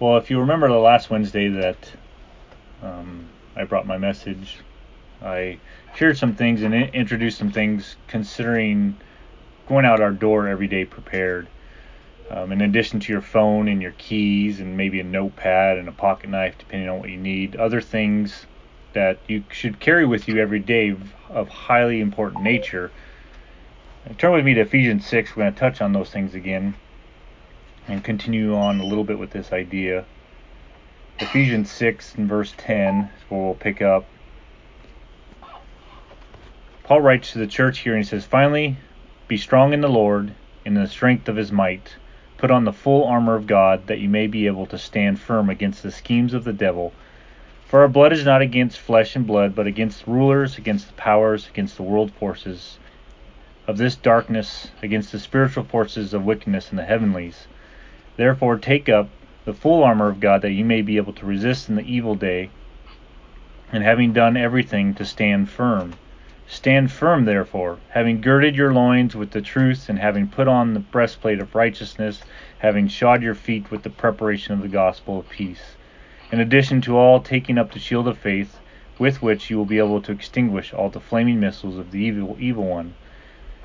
Well, if you remember the last Wednesday that um, I brought my message, I shared some things and introduced some things considering going out our door every day prepared. Um, in addition to your phone and your keys and maybe a notepad and a pocket knife, depending on what you need, other things that you should carry with you every day of highly important nature. And turn with me to Ephesians 6. We're going to touch on those things again and continue on a little bit with this idea. Ephesians 6 and verse 10 is where we'll pick up. Paul writes to the church here and he says, Finally, be strong in the Lord and in the strength of his might. Put on the full armor of God, that you may be able to stand firm against the schemes of the devil. For our blood is not against flesh and blood, but against rulers, against the powers, against the world forces of this darkness, against the spiritual forces of wickedness in the heavenlies. Therefore, take up the full armor of God, that you may be able to resist in the evil day, and having done everything, to stand firm. Stand firm, therefore, having girded your loins with the truth, and having put on the breastplate of righteousness, having shod your feet with the preparation of the gospel of peace. In addition to all, taking up the shield of faith, with which you will be able to extinguish all the flaming missiles of the evil, evil one.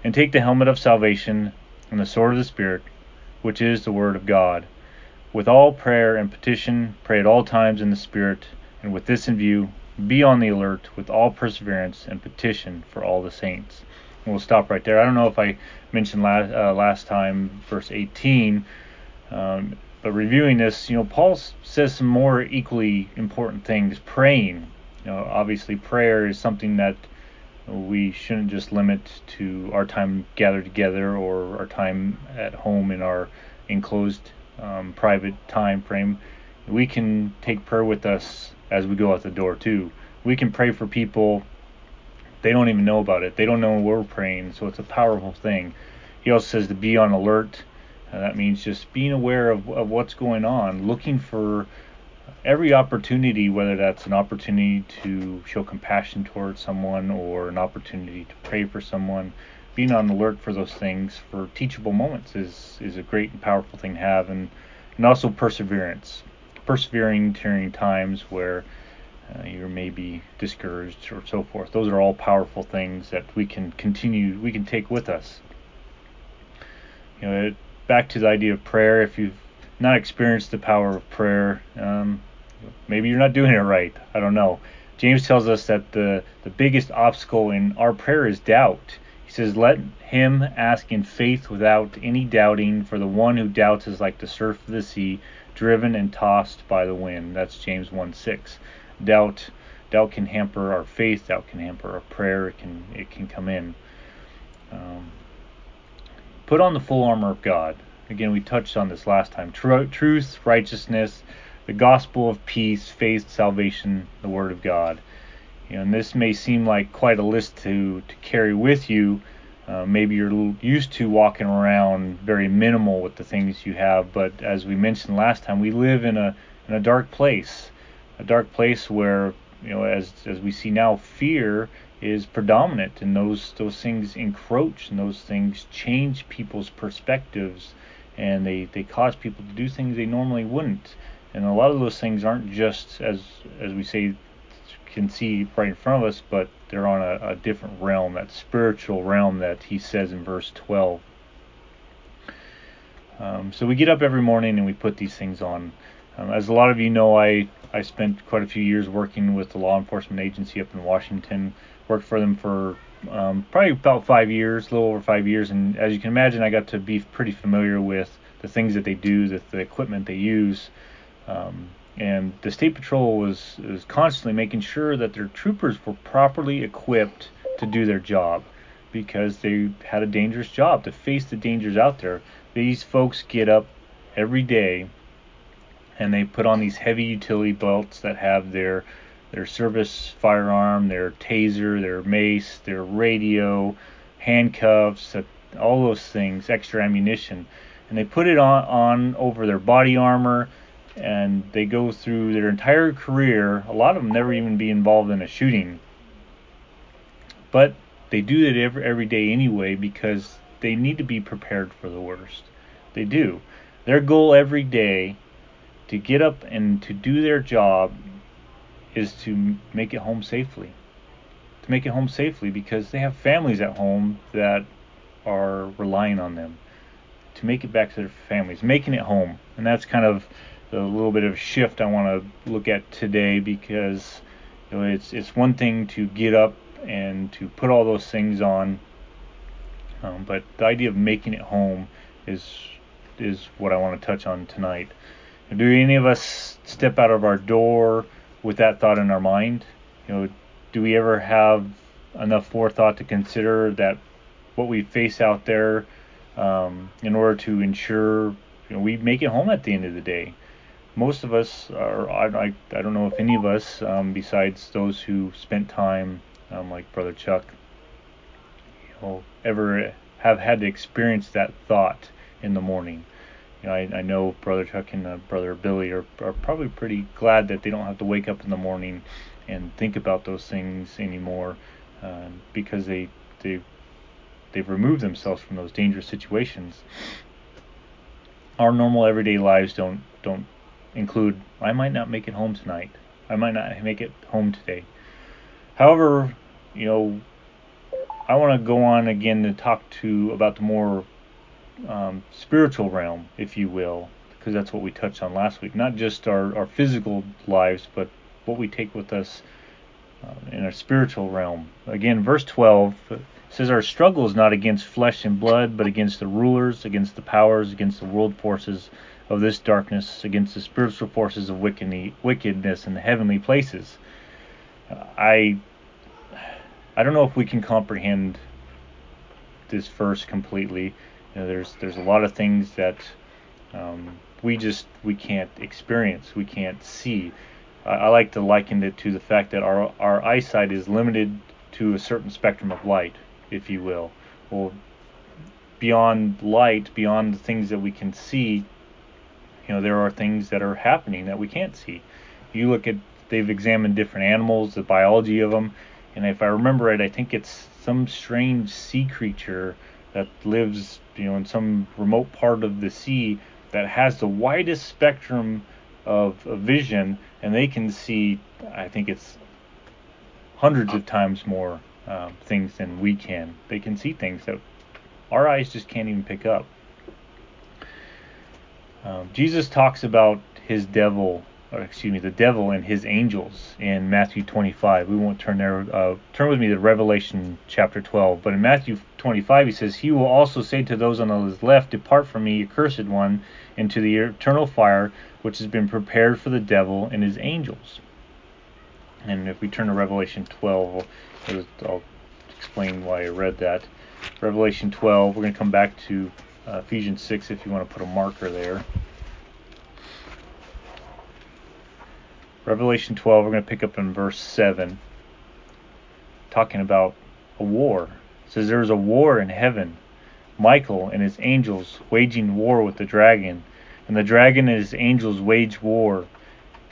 And take the helmet of salvation and the sword of the Spirit, which is the word of God. With all prayer and petition, pray at all times in the Spirit, and with this in view, be on the alert with all perseverance and petition for all the saints. And we'll stop right there. I don't know if I mentioned last, uh, last time, verse 18, um, but reviewing this, you know, Paul says some more equally important things. Praying, you know, obviously prayer is something that we shouldn't just limit to our time gathered together or our time at home in our enclosed um, private time frame. We can take prayer with us as we go out the door too. We can pray for people they don't even know about it. They don't know we're praying, so it's a powerful thing. He also says to be on alert. And that means just being aware of, of what's going on, looking for every opportunity, whether that's an opportunity to show compassion towards someone or an opportunity to pray for someone, being on alert for those things for teachable moments is is a great and powerful thing to have, and and also perseverance persevering during times where uh, you're maybe discouraged or so forth. Those are all powerful things that we can continue, we can take with us. You know, back to the idea of prayer. If you've not experienced the power of prayer, um, maybe you're not doing it right. I don't know. James tells us that the the biggest obstacle in our prayer is doubt. He says, "Let him ask in faith without any doubting, for the one who doubts is like the surf of the sea, driven and tossed by the wind. That's James 1 6. Doubt doubt can hamper our faith, doubt can hamper our prayer, it can it can come in. Um, put on the full armor of God. Again, we touched on this last time. Tr- truth, righteousness, the gospel of peace, faith, salvation, the word of God. You know, and this may seem like quite a list to, to carry with you uh, maybe you're used to walking around very minimal with the things you have, but as we mentioned last time, we live in a in a dark place, a dark place where you know, as as we see now, fear is predominant, and those those things encroach, and those things change people's perspectives, and they they cause people to do things they normally wouldn't. And a lot of those things aren't just as as we say can see right in front of us, but they're on a, a different realm, that spiritual realm that he says in verse 12. Um, so we get up every morning and we put these things on. Um, as a lot of you know, I, I spent quite a few years working with the law enforcement agency up in Washington. Worked for them for um, probably about five years, a little over five years. And as you can imagine, I got to be pretty familiar with the things that they do, the, the equipment they use. Um, and the state patrol was, was constantly making sure that their troopers were properly equipped to do their job because they had a dangerous job to face the dangers out there. These folks get up every day and they put on these heavy utility belts that have their their service firearm, their taser, their mace, their radio, handcuffs, all those things, extra ammunition, and they put it on on over their body armor and they go through their entire career. A lot of them never even be involved in a shooting, but they do it every every day anyway because they need to be prepared for the worst. They do. Their goal every day to get up and to do their job is to make it home safely. To make it home safely because they have families at home that are relying on them to make it back to their families, making it home. And that's kind of a little bit of shift I want to look at today because you know, it's it's one thing to get up and to put all those things on, um, but the idea of making it home is is what I want to touch on tonight. Do any of us step out of our door with that thought in our mind? You know, do we ever have enough forethought to consider that what we face out there um, in order to ensure you know, we make it home at the end of the day? Most of us are, I, I don't know if any of us, um, besides those who spent time, um, like Brother Chuck, you know, ever have had to experience that thought in the morning. You know, I, I know Brother Chuck and uh, Brother Billy are, are probably pretty glad that they don't have to wake up in the morning and think about those things anymore uh, because they they they've removed themselves from those dangerous situations. Our normal everyday lives don't don't include I might not make it home tonight. I might not make it home today. However, you know, I want to go on again to talk to about the more um, spiritual realm, if you will, because that's what we touched on last week. Not just our, our physical lives, but what we take with us uh, in our spiritual realm. Again, verse 12 says, Our struggle is not against flesh and blood, but against the rulers, against the powers, against the world forces of this darkness, against the spiritual forces of wickedness in the heavenly places. I I don't know if we can comprehend this verse completely. You know, there's there's a lot of things that um, we just we can't experience, we can't see. I, I like to liken it to the fact that our our eyesight is limited to a certain spectrum of light, if you will. Well, beyond light, beyond the things that we can see, you know, there are things that are happening that we can't see. You look at they've examined different animals, the biology of them, and if I remember right, I think it's some strange sea creature that lives, you know, in some remote part of the sea that has the widest spectrum of, of vision, and they can see, I think it's hundreds of times more um, things than we can. They can see things that our eyes just can't even pick up. Um, Jesus talks about his devil or excuse me, the devil and his angels in Matthew 25. We won't turn there. Uh, turn with me to Revelation chapter 12. But in Matthew 25, he says, He will also say to those on his left, Depart from me, accursed one, into the eternal fire which has been prepared for the devil and his angels. And if we turn to Revelation 12, I'll, I'll explain why I read that. Revelation 12, we're going to come back to uh, Ephesians 6 if you want to put a marker there. Revelation 12, we're going to pick up in verse 7, talking about a war. It says, There is a war in heaven, Michael and his angels waging war with the dragon, and the dragon and his angels wage war.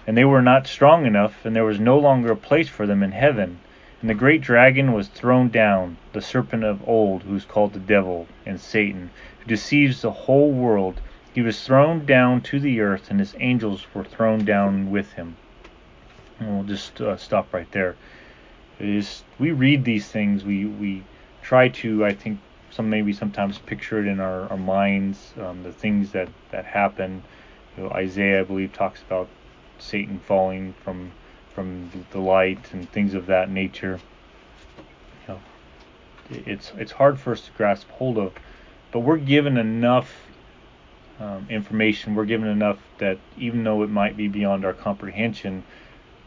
And they were not strong enough, and there was no longer a place for them in heaven. And the great dragon was thrown down, the serpent of old, who is called the devil and Satan, who deceives the whole world. He was thrown down to the earth, and his angels were thrown down with him. We'll just uh, stop right there. Is we read these things, we we try to, I think, some maybe sometimes picture it in our, our minds, um, the things that that happen. You know, Isaiah, I believe, talks about Satan falling from from the light and things of that nature. You know, it's it's hard for us to grasp hold of, but we're given enough um, information. We're given enough that even though it might be beyond our comprehension,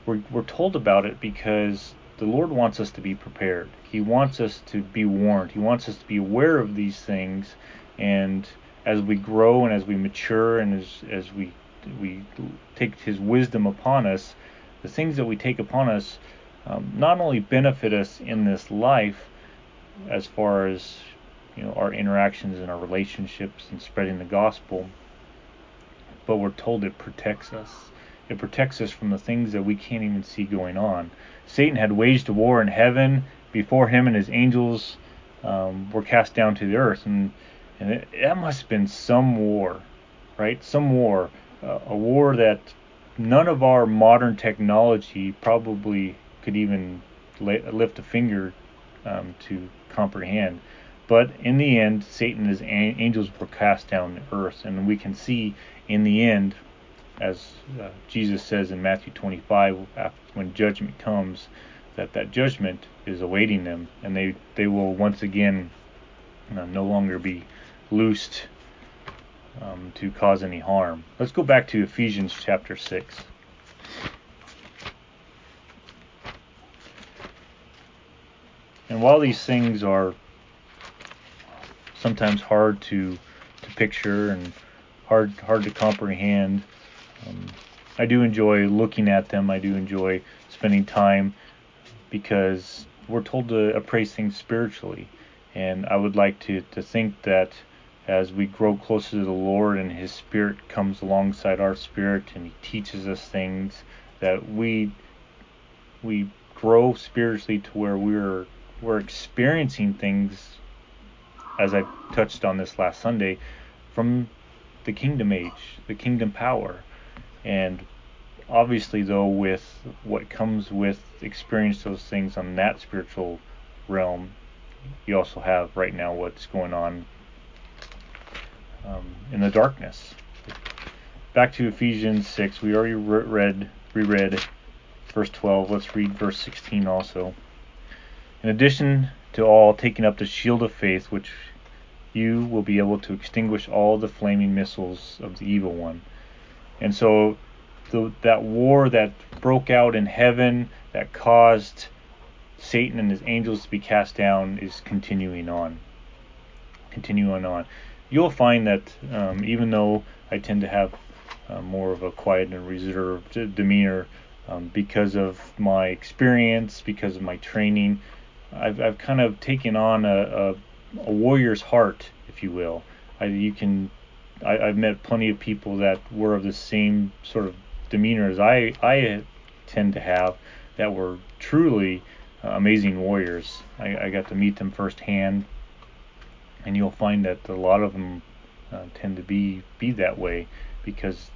we're, we're told about it because the Lord wants us to be prepared. He wants us to be warned. He wants us to be aware of these things. And as we grow and as we mature and as, as we we take His wisdom upon us, the things that we take upon us um, not only benefit us in this life, as far as you know our interactions and our relationships and spreading the gospel, but we're told it protects us. It protects us from the things that we can't even see going on. Satan had waged a war in heaven before him and his angels um, were cast down to the earth, and and it, that must have been some war, right? Some war. uh, a war that none of our modern technology probably could even lift a finger um, to comprehend. But in the end, Satan and his angels were cast down to earth, and we can see in the end, as uh, Jesus says in Matthew 25, when judgment comes, that that judgment is awaiting them, and they they will once again uh, no longer be loosed um, to cause any harm. Let's go back to Ephesians chapter 6. And while these things are sometimes hard to to picture and hard hard to comprehend, um, I do enjoy looking at them. I do enjoy spending time because we're told to appraise things spiritually, and I would like to to think that as we grow closer to the Lord and His Spirit comes alongside our spirit and He teaches us things, that we we grow spiritually to where we're we're experiencing things, as I touched on this last Sunday, from the kingdom age, the kingdom power, and obviously though with what comes with experience those things on that spiritual realm, you also have right now what's going on um, in the darkness. Back to Ephesians 6. We already read, reread verse 12. Let's read verse 16 also. In addition to all, taking up the shield of faith, which you will be able to extinguish all the flaming missiles of the evil one. And so, the, that war that broke out in heaven, that caused Satan and his angels to be cast down, is continuing on. Continuing on you'll find that um, even though I tend to have uh, more of a quiet and reserved demeanor um, because of my experience, because of my training, I've, I've kind of taken on a, a, a warrior's heart, if you will. I, you can, I, I've met plenty of people that were of the same sort of demeanor as I, I tend to have, that were truly uh, amazing warriors. I, I got to meet them firsthand and you'll find that a lot of them uh, tend to be be that way because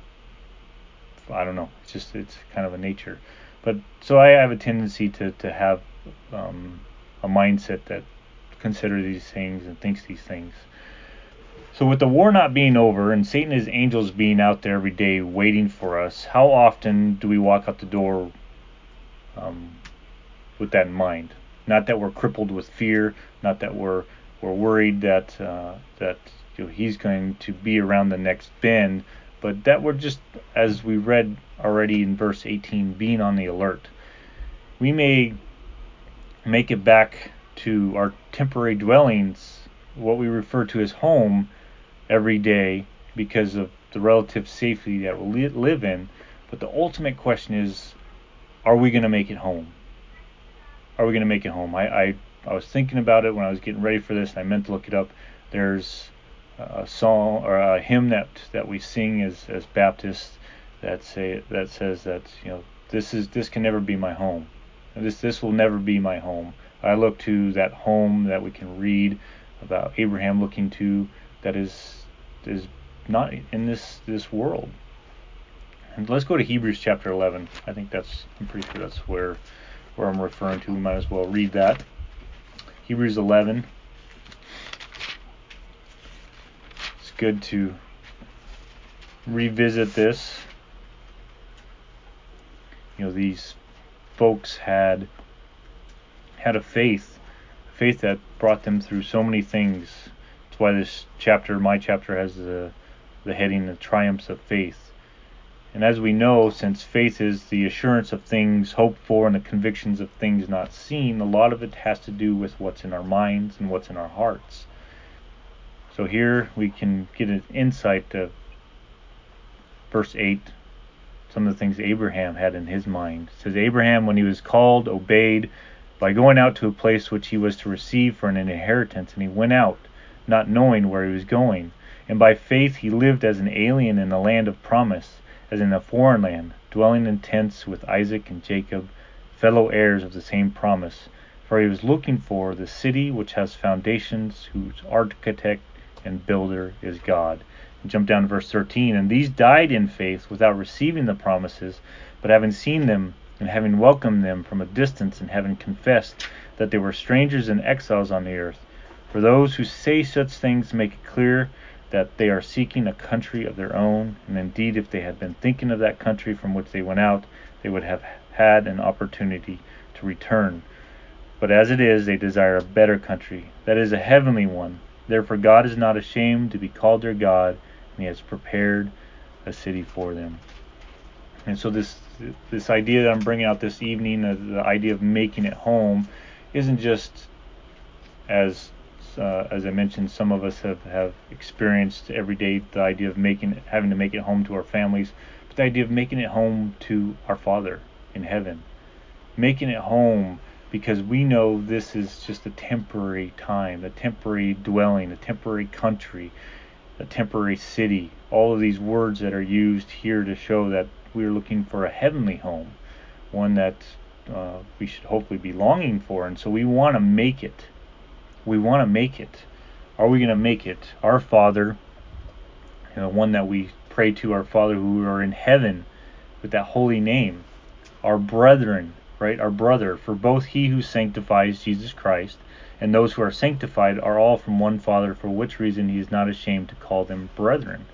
I don't know. It's just it's kind of a nature. But so I have a tendency to to have um, a mindset that considers these things and thinks these things. So with the war not being over and Satan and his angels being out there every day waiting for us, how often do we walk out the door um, with that in mind? Not that we're crippled with fear, not that we're we're worried that uh, that you know, he's going to be around the next bend, but that we're just, as we read already in verse 18, being on the alert. We may make it back to our temporary dwellings, what we refer to as home, every day because of the relative safety that we live in. But the ultimate question is, are we going to make it home? Are we going to make it home? I, I I was thinking about it when I was getting ready for this, and I meant to look it up. There's a song or a hymn that that we sing as as Baptists that say that says that you know this is this can never be my home. This this will never be my home. I look to that home that we can read about Abraham looking to that is is not in this this world. And let's go to Hebrews chapter 11. I think that's I'm pretty sure that's where where I'm referring to. We might as well read that. Hebrews 11. It's good to revisit this. You know, these folks had had a faith, a faith that brought them through so many things. Why this chapter, my chapter, has the the heading "The Triumphs of Faith." And as we know, since faith is the assurance of things hoped for and the convictions of things not seen, a lot of it has to do with what's in our minds and what's in our hearts. So here we can get an insight of verse 8, some of the things Abraham had in his mind. It says, Abraham, when he was called, obeyed by going out to a place which he was to receive for an inheritance, and he went out, not knowing where he was going. And by faith he lived as an alien in the land of promise as in a foreign land, dwelling in tents with Isaac and Jacob, fellow heirs of the same promise. For he was looking for the city which has foundations, whose architect and builder is God. Jump down to verse 13. And these died in faith without receiving the promises, but having seen them and having welcomed them from a distance and having confessed that they were strangers and exiles on the earth. For those who say such things make it clear that they are seeking a country of their own, and indeed, if they had been thinking of that country from which they went out, they would have had an opportunity to return. But as it is, they desire a better country, that is, a heavenly one. Therefore, God is not ashamed to be called their God, and He has prepared a city for them. And so, this this idea that I'm bringing out this evening, the idea of making it home, isn't just as uh, as I mentioned, some of us have, have experienced every day the idea of making having to make it home to our families, but the idea of making it home to our Father in heaven, making it home because we know this is just a temporary time, a temporary dwelling, a temporary country, a temporary city. All of these words that are used here to show that we're looking for a heavenly home, one that uh, we should hopefully be longing for, and so we want to make it. We want to make it. Are we going to make it? Our Father, you know, one that we pray to, our Father who are in heaven, with that holy name, our brethren, right? Our brother, for both he who sanctifies Jesus Christ and those who are sanctified are all from one Father, for which reason he is not ashamed to call them brethren.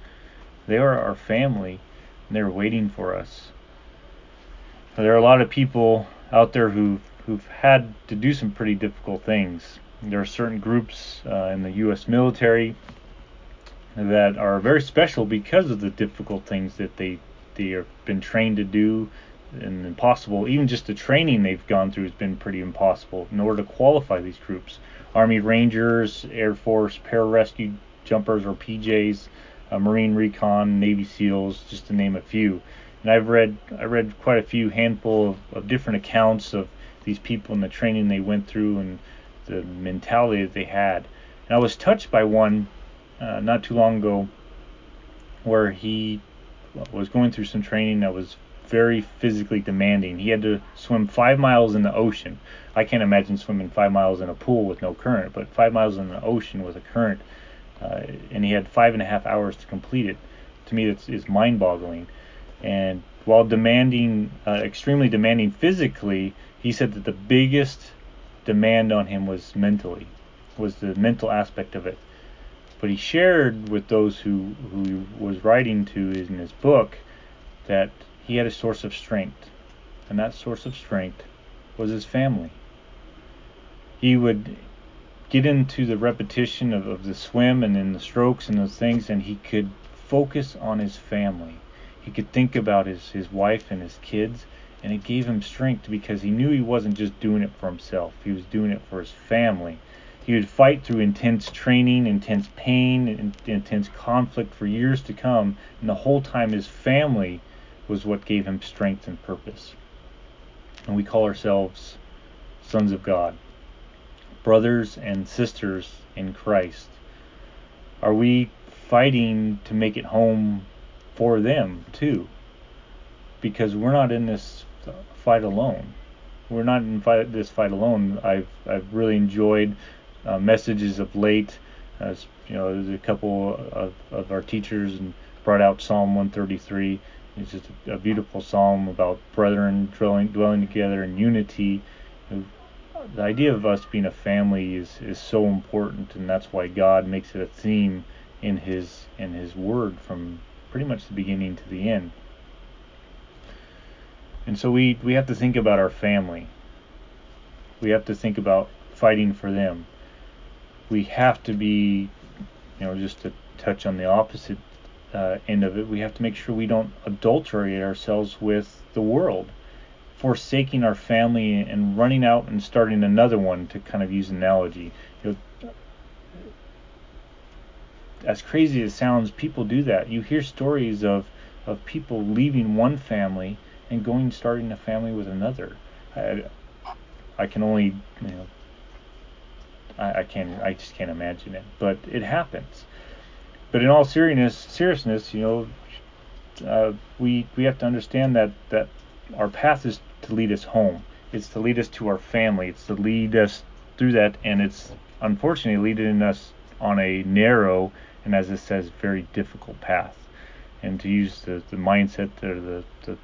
They are our family, and they're waiting for us. There are a lot of people out there who who've had to do some pretty difficult things. There are certain groups uh, in the U.S. military that are very special because of the difficult things that they they have been trained to do and impossible. Even just the training they've gone through has been pretty impossible in order to qualify these groups. Army Rangers, Air Force Pararescue Jumpers or PJs, uh, Marine Recon, Navy SEALs, just to name a few. And I've read I read quite a few handful of, of different accounts of these people and the training they went through and the mentality that they had. And I was touched by one uh, not too long ago where he was going through some training that was very physically demanding. He had to swim five miles in the ocean. I can't imagine swimming five miles in a pool with no current, but five miles in the ocean with a current, uh, and he had five and a half hours to complete it. To me, that's is mind-boggling. And while demanding, uh, extremely demanding physically, he said that the biggest demand on him was mentally, was the mental aspect of it. But he shared with those who who he was writing to in his book that he had a source of strength, and that source of strength was his family. He would get into the repetition of, of the swim and then the strokes and those things, and he could focus on his family. He could think about his, his wife and his kids, and it gave him strength because he knew he wasn't just doing it for himself, he was doing it for his family. He would fight through intense training, intense pain, and intense conflict for years to come, and the whole time his family was what gave him strength and purpose. And we call ourselves sons of God, brothers and sisters in Christ. Are we fighting to make it home for them too? Because we're not in this fight alone. We're not in fight, this fight alone. I've I've really enjoyed uh, messages of late. As you know, there's a couple of, of our teachers and brought out Psalm 133 it's just a, a beautiful psalm about brethren dwelling, dwelling together in unity. The idea of us being a family is, is so important, and that's why God makes it a theme in His in His Word from pretty much the beginning to the end. And so we we have to think about our family. We have to think about fighting for them. We have to be, you know, just to touch on the opposite uh, end of it, we have to make sure we don't adulterate ourselves with the world, forsaking our family and running out and starting another one. To kind of use an analogy, you know, as crazy as it sounds, people do that. You hear stories of of people leaving one family and going starting a family with another. I, I can only, you know, I, I can't, I just can't imagine it, but it happens. But in all seriousness, seriousness, you know, uh, we we have to understand that that our path is to lead us home. It's to lead us to our family. It's to lead us through that, and it's unfortunately leading us on a narrow and as it says, very difficult path. And to use the, the mindset or the, the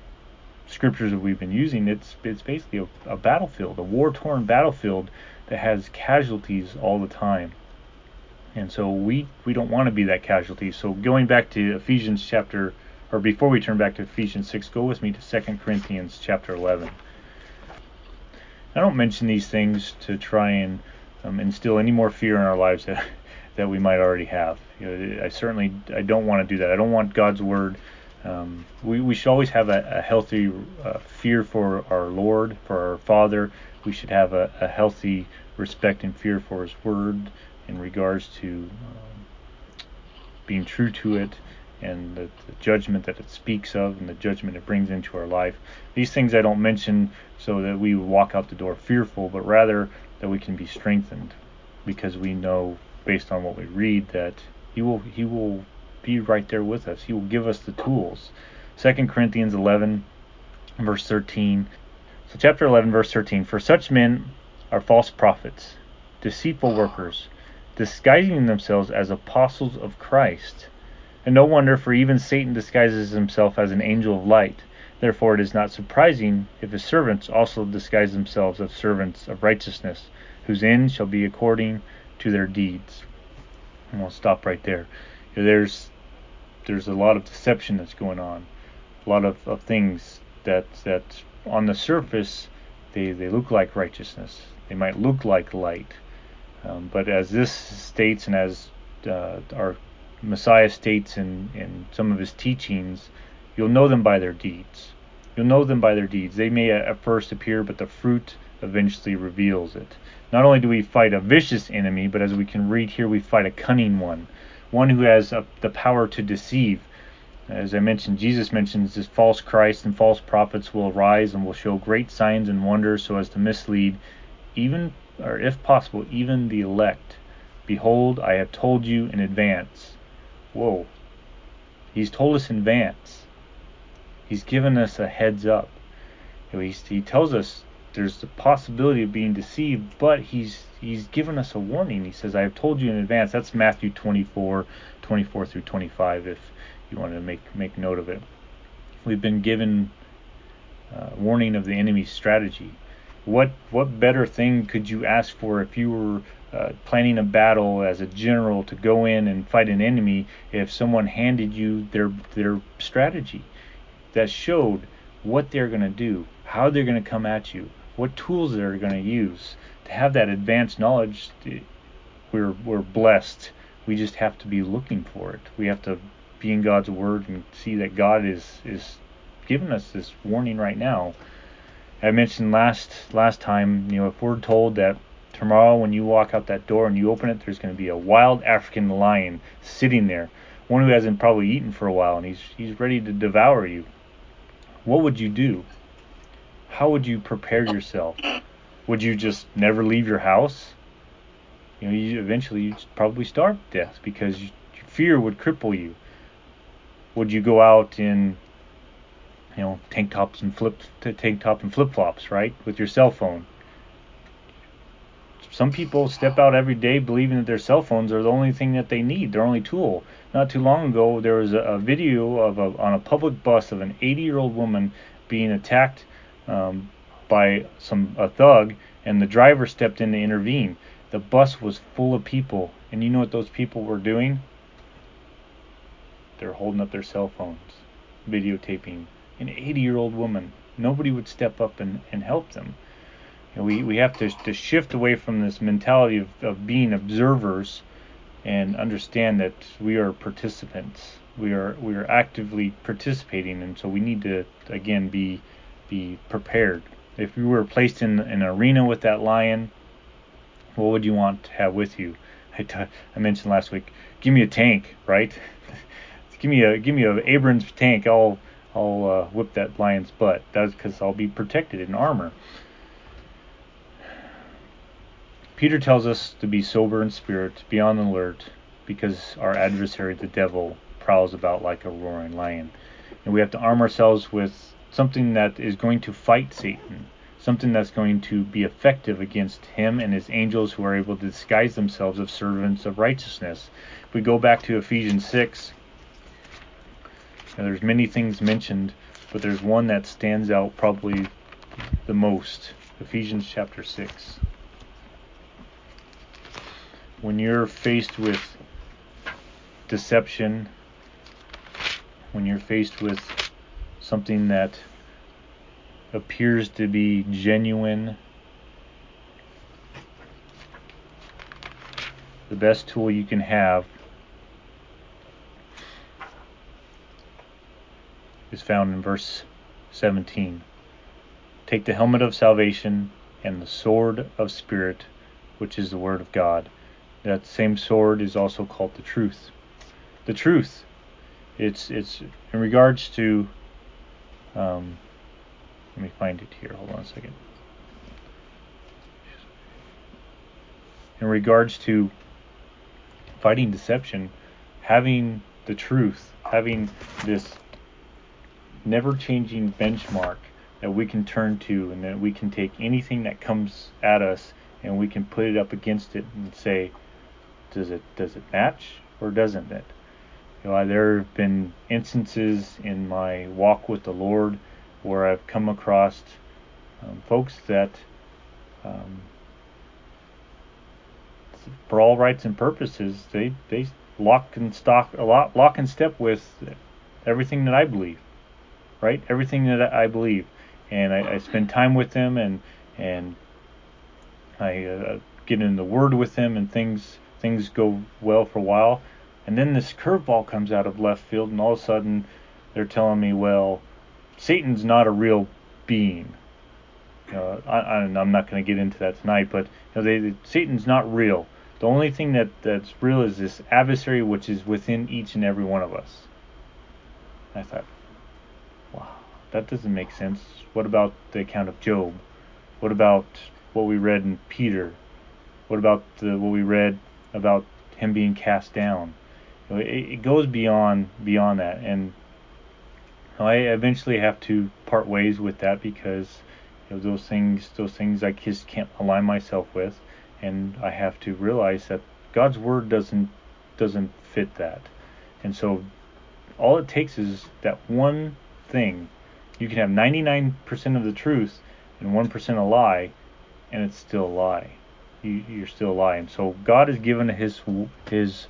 scriptures that we've been using, it's it's basically a, a battlefield, a war torn battlefield that has casualties all the time. And so we we don't want to be that casualty. So going back to Ephesians chapter or before we turn back to Ephesians 6, go with me to 2 Corinthians chapter 11. I don't mention these things to try and um, instill any more fear in our lives that that we might already have. You know, I certainly I don't want to do that. I don't want God's word. Um, we, we should always have a, a healthy uh, fear for our Lord, for our Father. We should have a, a healthy respect and fear for His word in regards to um, being true to it and the, the, judgment that it speaks of and the judgment it brings into our life. These things I don't mention so that we walk out the door fearful, but rather that we can be strengthened because we know based on what we read that he will he will be right there with us. He will give us the tools. 2 Corinthians 11 verse 13. So chapter 11 verse 13, for such men are false prophets, deceitful workers, disguising themselves as apostles of Christ. And no wonder, for even Satan disguises himself as an angel of light. Therefore, it is not surprising if his servants also disguise themselves as servants of righteousness, whose end shall be according to their deeds. And we'll stop right there. There's there's a lot of deception that's going on, a lot of, of things that that on the surface they, they look like righteousness. They might look like light, um, but as this states and as uh, our Messiah states in, in some of his teachings, you'll know them by their deeds. You'll know them by their deeds. They may at first appear, but the fruit eventually reveals it. Not only do we fight a vicious enemy, but as we can read here, we fight a cunning one, one who has a, the power to deceive. As I mentioned, Jesus mentions this false Christ and false prophets will arise and will show great signs and wonders so as to mislead, even, or if possible, even the elect. Behold, I have told you in advance. Whoa. He's told us in advance. He's given us a heads up. he tells us there's the possibility of being deceived, but he's he's given us a warning. He says, I have told you in advance. That's Matthew 24, 24 through 25, if you want to make, make note of it. We've been given uh, warning of the enemy's strategy. What what better thing could you ask for if you were uh, planning a battle as a general to go in and fight an enemy if someone handed you their their strategy that showed what they're going to do, how they're going to come at you, what tools they're going to use. To have that advanced knowledge, we're we're blessed. We just have to be looking for it. We have to be in God's word and see that God is is giving us this warning right now. I mentioned last last time, you know, if we're told that tomorrow when you walk out that door and you open it, there's going to be a wild African lion sitting there, one who hasn't probably eaten for a while, and he's he's ready to devour you. What would you do? How would you prepare yourself? Would you just never leave your house? You know, you eventually you'd probably starve to death because you, fear would cripple you. Would you go out in you know tank tops and flip tank top and flip flops, right, with your cell phone? Some people step out every day believing that their cell phones are the only thing that they need, their only tool. Not too long ago, there was a, a video of a, on a public bus of an 80-year-old woman being attacked um, by some a thug, and the driver stepped in to intervene. The bus was full of people, and you know what those people were doing? They're holding up their cell phones, videotaping an 80-year-old woman. Nobody would step up and, and help them we, we have to, to shift away from this mentality of, of being observers and understand that we are participants. We are we are actively participating, and so we need to again be be prepared. If you were placed in an arena with that lion, what would you want to have with you? I, t- I mentioned last week. Give me a tank, right? give me a give me a Abrams tank. I'll I'll uh, whip that lion's butt. That's because I'll be protected in armor. Peter tells us to be sober in spirit, be on alert, because our adversary, the devil, prowls about like a roaring lion. And we have to arm ourselves with something that is going to fight Satan, something that's going to be effective against him and his angels who are able to disguise themselves as servants of righteousness. If we go back to Ephesians 6, there's many things mentioned, but there's one that stands out probably the most. Ephesians chapter 6. When you're faced with deception, when you're faced with something that appears to be genuine, the best tool you can have is found in verse 17. Take the helmet of salvation and the sword of spirit, which is the word of God. That same sword is also called the truth. The truth. It's it's in regards to um, let me find it here. Hold on a second. In regards to fighting deception, having the truth, having this never changing benchmark that we can turn to and that we can take anything that comes at us and we can put it up against it and say, does it does it match or doesn't it? You know, there have been instances in my walk with the Lord where I've come across um, folks that, um, for all rights and purposes, they they lock and stock a lot lock and step with everything that I believe, right? Everything that I believe, and I, I spend time with them and and I uh, get in the Word with them, and things things go well for a while, and then this curveball comes out of left field, and all of a sudden they're telling me, well, Satan's not a real being. Uh, I, am not going to get into that tonight, but you know, they, Satan's not real. The only thing that, that's real is this adversary which is within each and every one of us. I thought, wow, that doesn't make sense. What about the account of Job? What about what we read in Peter? What about the, what we read about him being cast down? Know, it, it goes beyond beyond that, and I eventually have to part ways with that because you know, those things those things I just can't align myself with, and I have to realize that God's word doesn't doesn't fit that, and so all it takes is that one thing. You can have 99% of the truth and 1% a lie, and it's still a lie. You, you're still lying. So God has given His His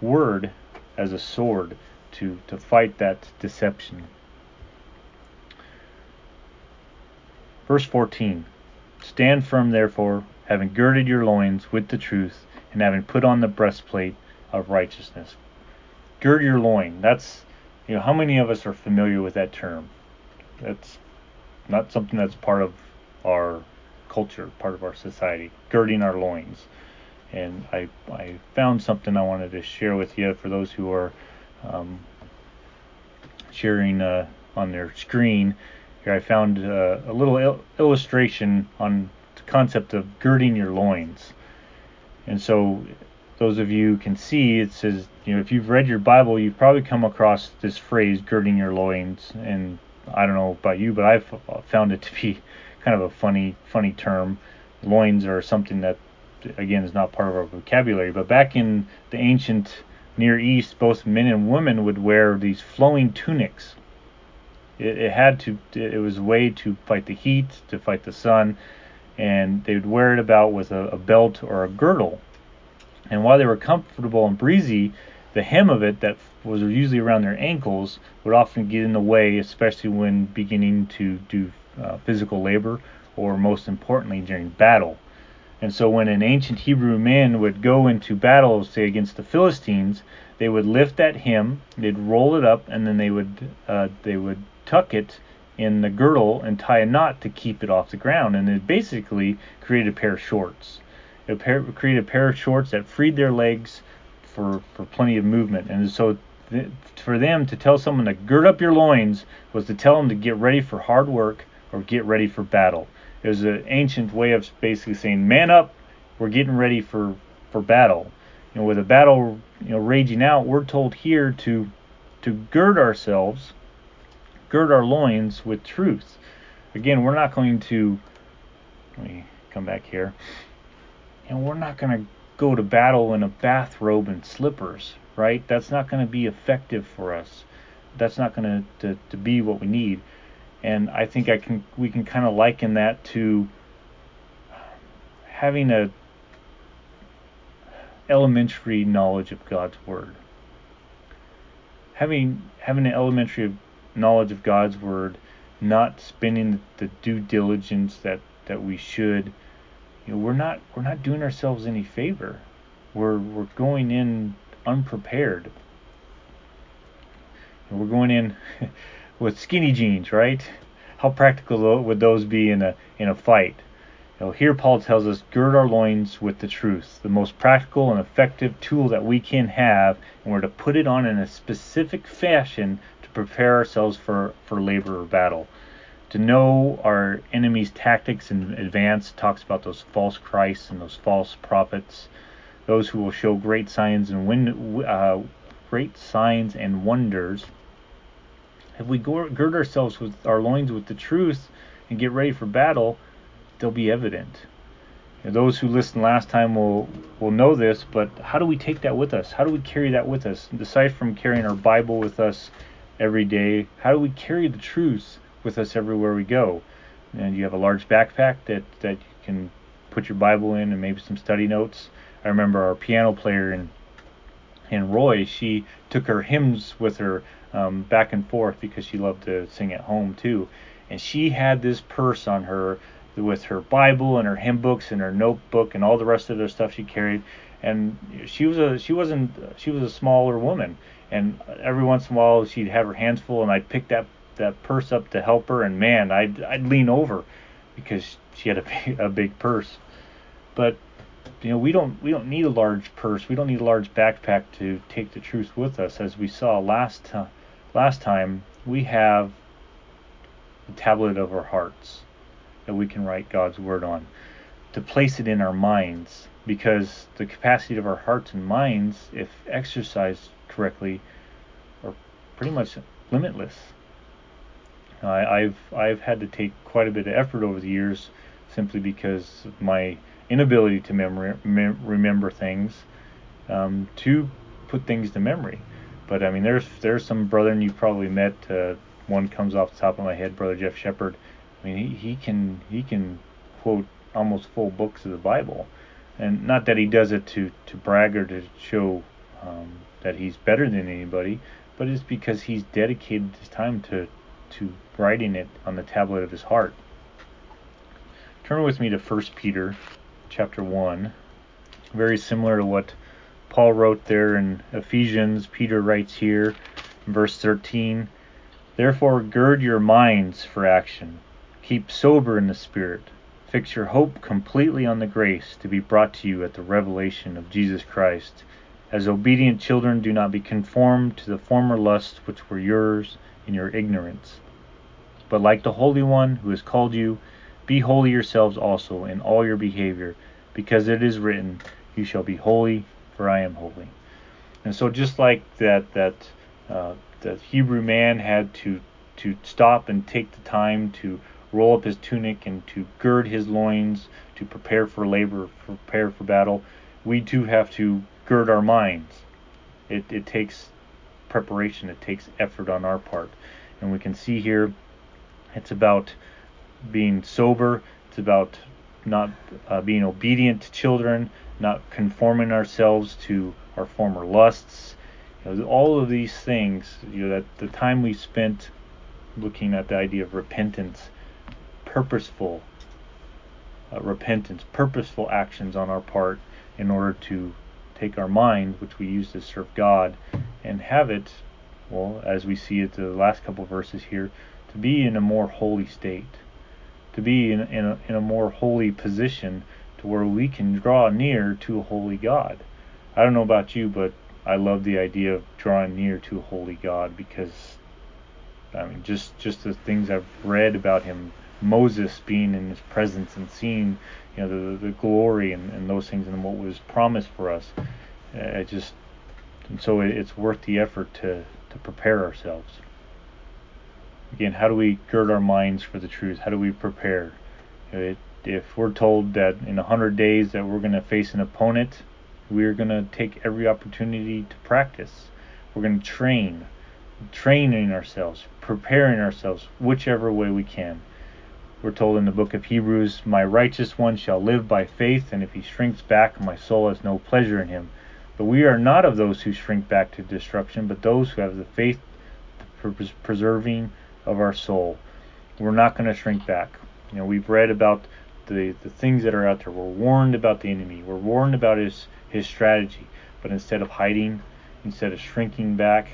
word as a sword to, to fight that deception. Verse 14 Stand firm, therefore, having girded your loins with the truth, and having put on the breastplate of righteousness. Gird your loin. That's, you know, how many of us are familiar with that term? That's not something that's part of our culture, part of our society, girding our loins. And I, I found something I wanted to share with you for those who are um, sharing uh, on their screen. Here I found uh, a little il- illustration on the concept of girding your loins. And so, those of you can see, it says, you know, if you've read your Bible, you've probably come across this phrase, girding your loins. And I don't know about you, but I've found it to be kind of a funny, funny term. Loins are something that, again, is not part of our vocabulary. But back in the ancient Near East, both men and women would wear these flowing tunics. It, it had to. It was a way to fight the heat, to fight the sun, and they would wear it about with a, a belt or a girdle. And while they were comfortable and breezy, the hem of it that was usually around their ankles would often get in the way, especially when beginning to do uh, physical labor or most importantly during battle. And so when an ancient Hebrew man would go into battle, say against the Philistines, they would lift that hem, they'd roll it up, and then they would uh, they would tuck it in the girdle and tie a knot to keep it off the ground, and it basically created a pair of shorts. It created a pair of shorts that freed their legs for for plenty of movement, and so th- for them to tell someone to gird up your loins was to tell them to get ready for hard work or get ready for battle. It was an ancient way of basically saying, "Man up, we're getting ready for for battle." You know, with a battle, you know, raging out, we're told here to to gird ourselves, gird our loins with truth. Again, we're not going to let me come back here. And we're not going to go to battle in a bathrobe and slippers, right? That's not going to be effective for us. That's not going to, to be what we need. And I think I can we can kind of liken that to having a elementary knowledge of God's word. Having having an elementary knowledge of God's word, not spending the due diligence that that we should, you know, we're not we're not doing ourselves any favor. We're we're going in unprepared. We're going in with skinny jeans, right? How practical would those be in a in a fight? You know, here Paul tells us, gird our loins with the truth, the most practical and effective tool that we can have, and we're to put it on in a specific fashion to prepare ourselves for, for labor or battle. To know our enemy's tactics in advance talks about those false Christs and those false prophets, those who will show great signs and win, uh, great signs and wonders. If we gird ourselves with our loins with the truth and get ready for battle, they'll be evident. Know, those who listened last time will will know this, but how do we take that with us? How do we carry that with us? Aside from carrying our Bible with us every day, how do we carry the truth with us everywhere we go? And you have a large backpack that that you can put your Bible in and maybe some study notes. I remember our piano player in in Roy, she took her hymns with her um, back and forth because she loved to sing at home too. And she had this purse on her with her Bible and her hymn books and her notebook and all the rest of the stuff she carried. And she was a she wasn't she was a smaller woman. And every once in a while she'd have her hands full, and I'd pick that that purse up to help her, and man, I'd I'd lean over because she had a a big purse. But you know we don't we don't need a large purse. We don't need a large backpack to take the truth with us. As we saw last time, last time we have the tablet of our hearts that we can write God's Word on, to place it in our minds, because the capacity of our hearts and minds, if exercised correctly, are pretty much limitless. I, have I've had to take quite a bit of effort over the years, simply because my inability to mem- remember things, um, to put things to memory. But I mean, there's there's some brethren you've probably met. Uh, one comes off the top of my head, Brother Jeff Shepard. I mean, he, he can he can quote almost full books of the Bible, and not that he does it to to brag or to show um, that he's better than anybody, but it's because he's dedicated his time to to writing it on the tablet of his heart. Turn with me to 1 Peter chapter 1. Very similar to what Paul wrote there in Ephesians, Peter writes here in verse 13, Therefore gird your minds for action Keep sober in the Spirit. Fix your hope completely on the grace to be brought to you at the revelation of Jesus Christ. As obedient children, do not be conformed to the former lusts which were yours in your ignorance. But like the Holy One who has called you, be holy yourselves also in all your behavior, because it is written, You shall be holy, for I am holy. And so, just like that, that uh, the Hebrew man had to to stop and take the time to roll up his tunic and to gird his loins to prepare for labor, prepare for battle, we too have to gird our minds. It, it takes preparation, it takes effort on our part. And we can see here it's about being sober, it's about not uh, being obedient to children, not conforming ourselves to our former lusts. You know, all of these things, you know, that the time we spent looking at the idea of repentance purposeful uh, repentance, purposeful actions on our part in order to take our mind, which we use to serve God, and have it, well, as we see it the last couple verses here, to be in a more holy state, to be in, in, a, in a more holy position to where we can draw near to a holy God. I don't know about you, but I love the idea of drawing near to a holy God because I mean just just the things I've read about him Moses being in his presence and seeing, you know, the, the glory and, and those things and what was promised for us. It just, and so it, it's worth the effort to, to prepare ourselves. Again, how do we gird our minds for the truth? How do we prepare? It if we're told that in 100 days that we're going to face an opponent, we're going to take every opportunity to practice. We're going to train, training ourselves, preparing ourselves, whichever way we can. We're told in the book of Hebrews, My righteous one shall live by faith, and if he shrinks back, my soul has no pleasure in him. But we are not of those who shrink back to destruction, but those who have the faith preserving of our soul. We're not going to shrink back. You know, we've read about the, the things that are out there. We're warned about the enemy. We're warned about his, his strategy. But instead of hiding, instead of shrinking back,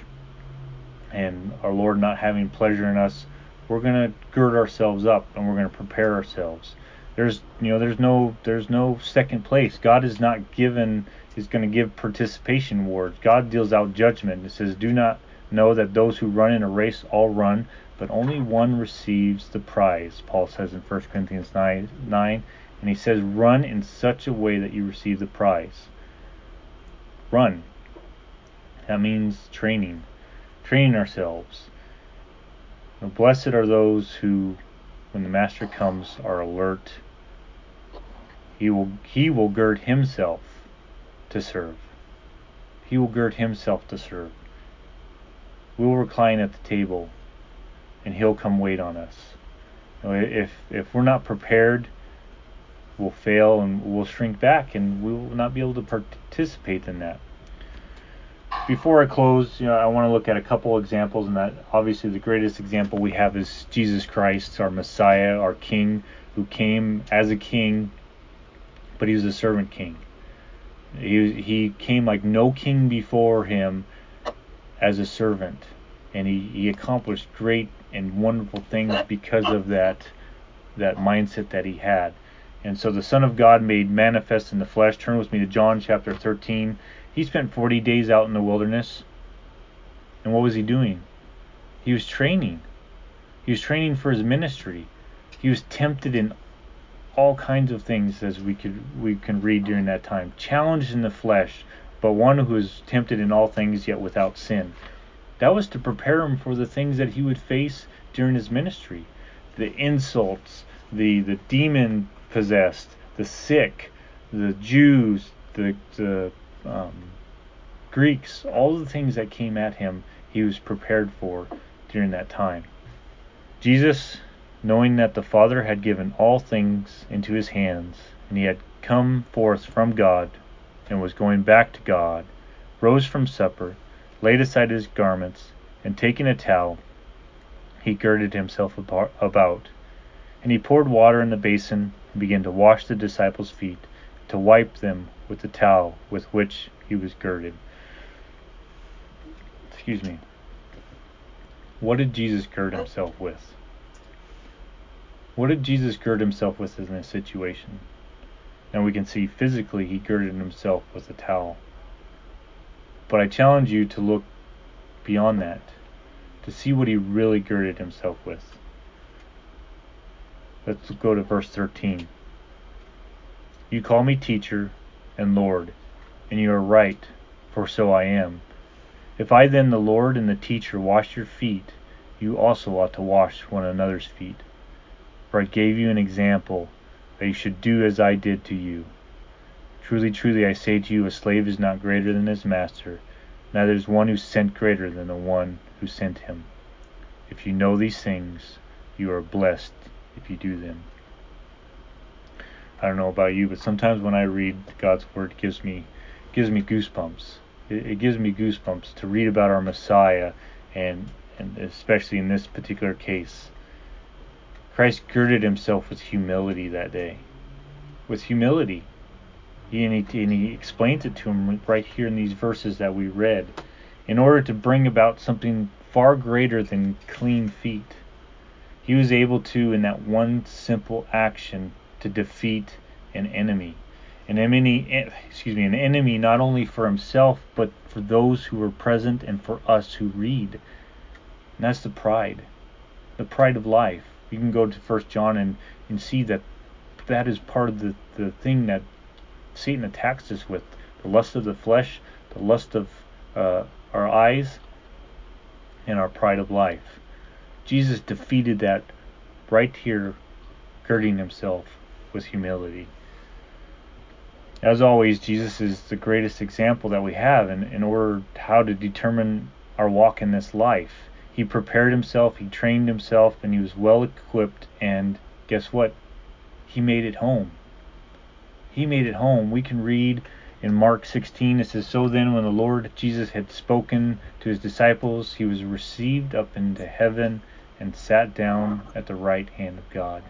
and our Lord not having pleasure in us, we're going to gird ourselves up and we're going to prepare ourselves. There's you know there's no there's no second place. God is not given is going to give participation awards. God deals out judgment. It says, "Do not know that those who run in a race all run, but only one receives the prize." Paul says in 1 Corinthians 9, 9 and he says, "Run in such a way that you receive the prize." Run. That means training, training ourselves. Now, blessed are those who, when the Master comes, are alert. He will, he will gird himself to serve. He will gird himself to serve. We will recline at the table, and he'll come wait on us. If if we're not prepared, we'll fail and we'll shrink back, and we will not be able to participate in that before I close, you know, I want to look at a couple examples, and that obviously the greatest example we have is Jesus Christ, our Messiah, our King, who came as a king, but he was a servant king. He he came like no king before him as a servant, and he, he accomplished great and wonderful things because of that that mindset that he had. And so the Son of God made manifest in the flesh. Turn with me to John chapter 13. He spent 40 days out in the wilderness. And what was he doing? He was training. He was training for his ministry. He was tempted in all kinds of things as we could we can read during that time. Challenged in the flesh, but one who is tempted in all things yet without sin. That was to prepare him for the things that he would face during his ministry. The insults, the the demon possessed, the sick, the Jews, the the um, Greeks, all the things that came at him, he was prepared for during that time. Jesus, knowing that the Father had given all things into his hands, and he had come forth from God and was going back to God, rose from supper, laid aside his garments, and taking a towel, he girded himself about. And he poured water in the basin and began to wash the disciples' feet, to wipe them with the towel with which he was girded. Excuse me. What did Jesus gird himself with? What did Jesus gird himself with in this situation? Now we can see physically he girded himself with a towel. But I challenge you to look beyond that, to see what he really girded himself with. Let's go to verse 13. You call me teacher and Lord, and you are right, for so I am. If I then, the Lord and the teacher, wash your feet, you also ought to wash one another's feet. For I gave you an example, that you should do as I did to you. Truly, truly, I say to you, a slave is not greater than his master, neither is one who sent greater than the one who sent him. If you know these things, you are blessed if you do them. I don't know about you, but sometimes when I read God's word, it gives me gives me goosebumps. It, it gives me goosebumps to read about our Messiah, and and especially in this particular case, Christ girded himself with humility that day. With humility. And, he, and he explains it to him right here in these verses that we read in order to bring about something far greater than clean feet. He was able to, in that one simple action, to defeat an enemy. An enemy, excuse me, an enemy not only for himself, but for those who were present and for us who read. And that's the pride, the pride of life. You can go to First John and, and see that that is part of the, the thing that Satan attacks us with the lust of the flesh, the lust of uh, our eyes, and our pride of life. Jesus defeated that right here, girding himself with humility. As always, Jesus is the greatest example that we have in, in order how to determine our walk in this life. He prepared himself, he trained himself, and he was well equipped. And guess what? He made it home. He made it home. We can read in Mark 16, it says, So then, when the Lord Jesus had spoken to his disciples, he was received up into heaven and sat down at the right hand of God.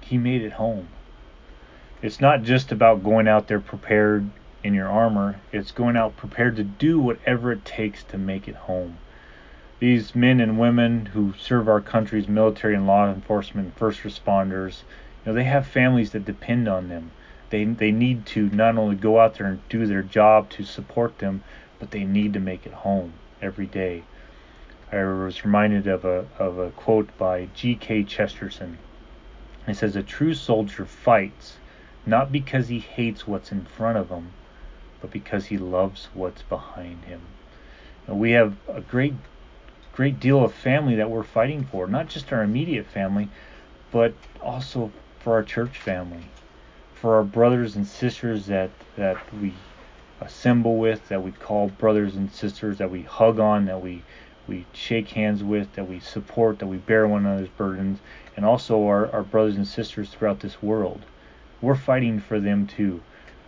He made it home. It's not just about going out there prepared in your armor, it's going out prepared to do whatever it takes to make it home. These men and women who serve our country's military and law enforcement, first responders, you know, they have families that depend on them. They they need to not only go out there and do their job to support them, but they need to make it home every day. I was reminded of a of a quote by G.K. Chesterton. It says, "A true soldier fights not because he hates what's in front of him, but because he loves what's behind him." And we have a great great deal of family that we're fighting for, not just our immediate family, but also for our church family for our brothers and sisters that that we assemble with, that we call brothers and sisters, that we hug on, that we we shake hands with, that we support, that we bear one another's burdens, and also our, our brothers and sisters throughout this world. We're fighting for them too.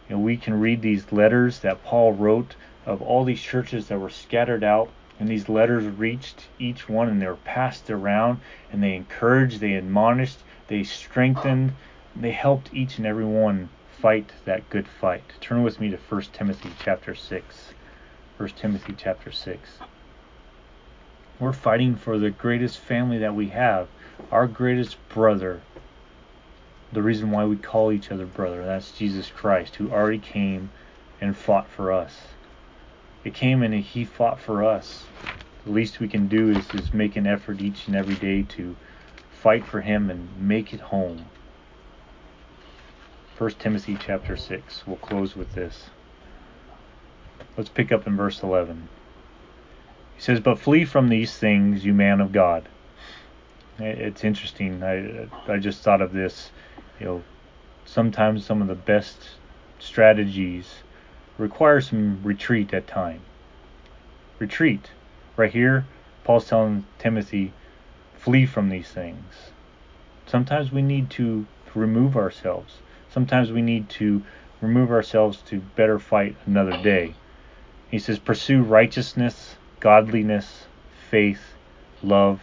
You know, we can read these letters that Paul wrote of all these churches that were scattered out, and these letters reached each one and they were passed around, and they encouraged, they admonished, they strengthened, they helped each and every one fight that good fight. Turn with me to 1 Timothy chapter 6. 1 Timothy chapter 6. We're fighting for the greatest family that we have, our greatest brother. The reason why we call each other brother, that's Jesus Christ, who already came and fought for us. It came and he fought for us. The least we can do is, is make an effort each and every day to fight for him and make it home. 1 Timothy chapter 6. We'll close with this. Let's pick up in verse 11. He says, But flee from these things, you man of God. It's interesting. I, I just thought of this. You know, sometimes some of the best strategies require some retreat at time. Retreat. Right here, Paul's telling Timothy, flee from these things. Sometimes we need to remove ourselves sometimes we need to remove ourselves to better fight another day. He says, Pursue righteousness, godliness, faith, love,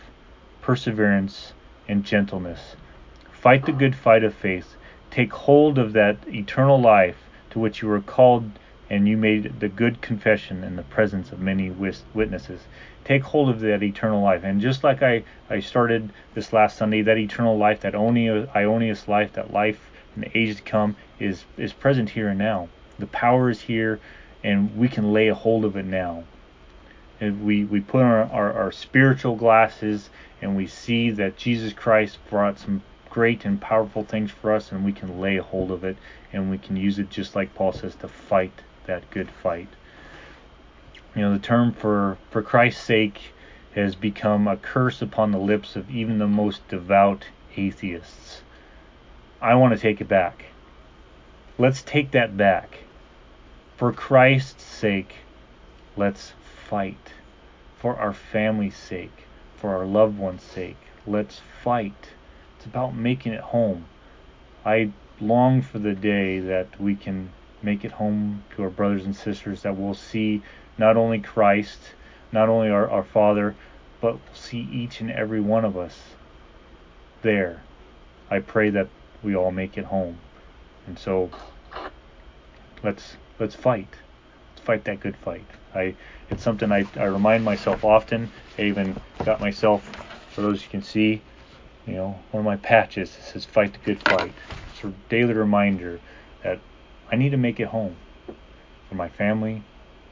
perseverance, and gentleness. Fight the good fight of faith. Take hold of that eternal life to which you were called and you made the good confession in the presence of many witnesses. Take hold of that eternal life. And just like I, I started this last Sunday, that eternal life, that aionios life, that life in the age to come is is present here and now. The power is here, and we can lay a hold of it now. And we we put on our, our, our spiritual glasses and we see that Jesus Christ brought some great and powerful things for us, and we can lay hold of it and we can use it just like Paul says to fight that good fight. You know, the term for for Christ's sake has become a curse upon the lips of even the most devout atheists. I want to take it back. Let's take that back. For Christ's sake, let's fight. For our family's sake, for our loved ones' sake, let's fight. It's about making it home. I long for the day that we can make it home to our brothers and sisters, that we'll see not only Christ, not only our, our Father, but see each and every one of us there. I pray that we all make it home. And so let's let's fight. Let's fight that good fight. I it's something I, I remind myself often. I even got myself for those you can see, you know, one of my patches that says fight the good fight. It's a daily reminder that I need to make it home for my family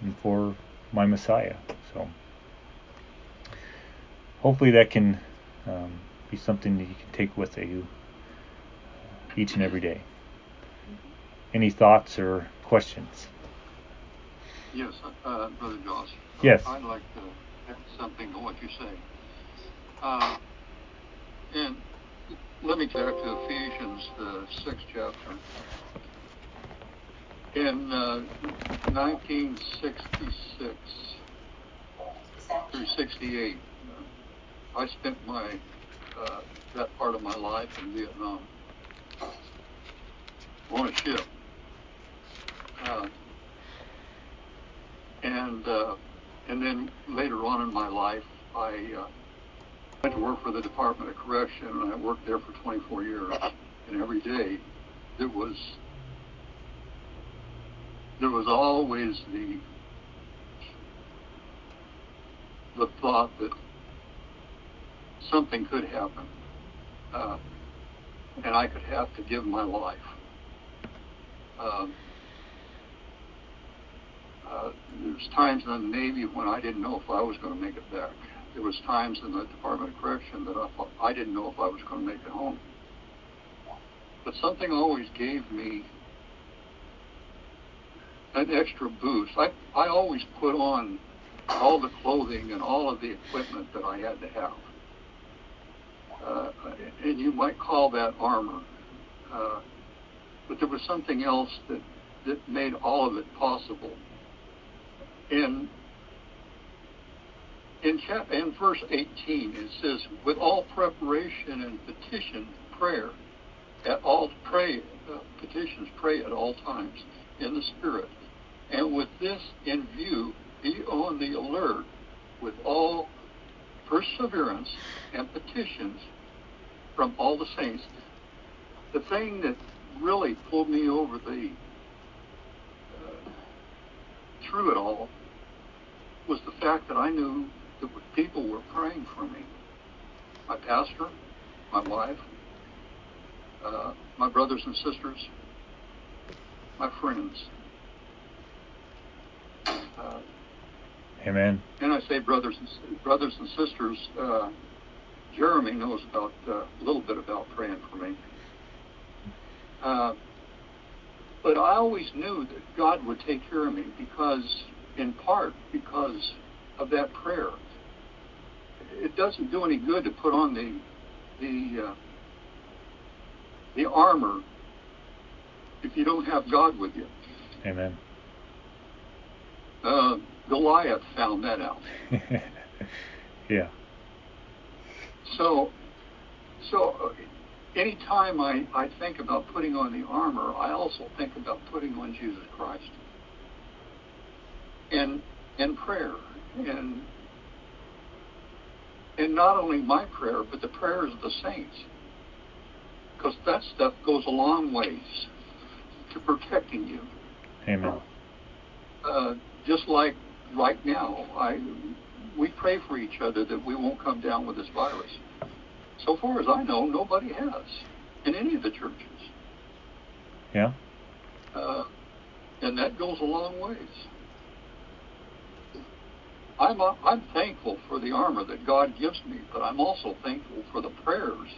and for my Messiah. So hopefully that can um, be something that you can take with you each and every day. Any thoughts or questions? Yes, uh, Brother Josh. Yes. I'd like to add something to what you say. Uh, and let me turn to Ephesians, the sixth chapter. In uh, 1966 through 68, uh, I spent my uh, that part of my life in Vietnam on a ship. Uh, and uh, and then later on in my life, I uh, went to work for the Department of Correction, and I worked there for 24 years. And every day, it was there was always the the thought that something could happen, uh, and I could have to give my life. Um, uh, there was times in the Navy when I didn't know if I was going to make it back. There was times in the Department of Correction that I thought I didn't know if I was going to make it home. But something always gave me an extra boost. I, I always put on all the clothing and all of the equipment that I had to have. Uh, and you might call that armor. Uh, but there was something else that, that made all of it possible. In, in, chap- in verse 18, it says, with all preparation and petition, prayer, at all pray, uh, petitions, pray at all times in the Spirit. And with this in view, be on the alert with all perseverance and petitions from all the saints. The thing that really pulled me over the uh, through it all was the fact that I knew that people were praying for me. My pastor, my wife, uh, my brothers and sisters, my friends. Amen. And I say brothers and brothers and sisters. Uh, Jeremy knows about uh, a little bit about praying for me. Uh, but I always knew that God would take care of me because, in part, because of that prayer. It doesn't do any good to put on the the uh, the armor if you don't have God with you. Amen. Uh, Goliath found that out. yeah. So, so uh, anytime I, I think about putting on the armor, I also think about putting on Jesus Christ. And and prayer and and not only my prayer, but the prayers of the saints. Because that stuff goes a long ways to protecting you. Amen. Uh, just like right now, I we pray for each other that we won't come down with this virus. So far as I know, nobody has in any of the churches. Yeah. Uh, and that goes a long ways. I'm uh, I'm thankful for the armor that God gives me, but I'm also thankful for the prayers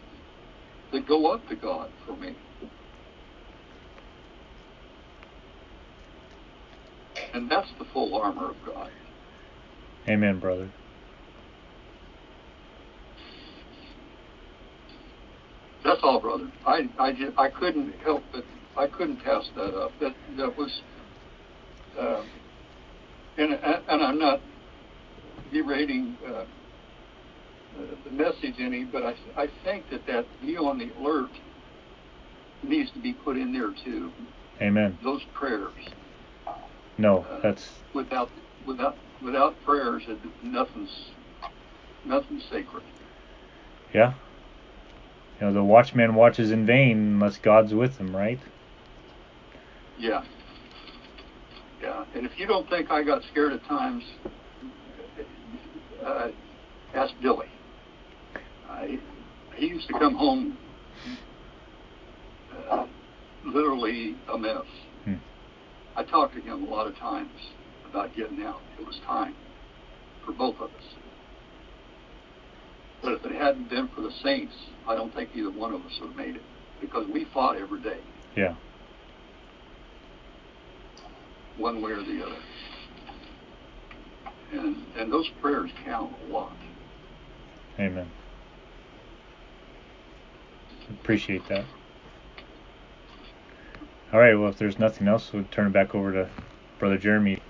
that go up to God for me. And that's the full armor of God. Amen, brother. That's all, brother. I I, just, I couldn't help but I couldn't pass that up. That that was, uh, and and I'm not berating uh, the message any, but I I think that that be on the alert needs to be put in there too. Amen. Those prayers. No, Uh, that's without without without prayers, nothing's nothing's sacred. yeah. You know, the watchman watches in vain unless God's with him, right? Yeah. Yeah. And if you don't think I got scared at times, uh, ask Billy. I, he used to come home uh, literally a mess. Hmm. I talked to him a lot of times about getting out. It was time for both of us. But if it hadn't been for the saints, I don't think either one of us would have made it because we fought every day, Yeah. one way or the other. And and those prayers count a lot. Amen. Appreciate that. All right. Well, if there's nothing else, we'll turn it back over to Brother Jeremy.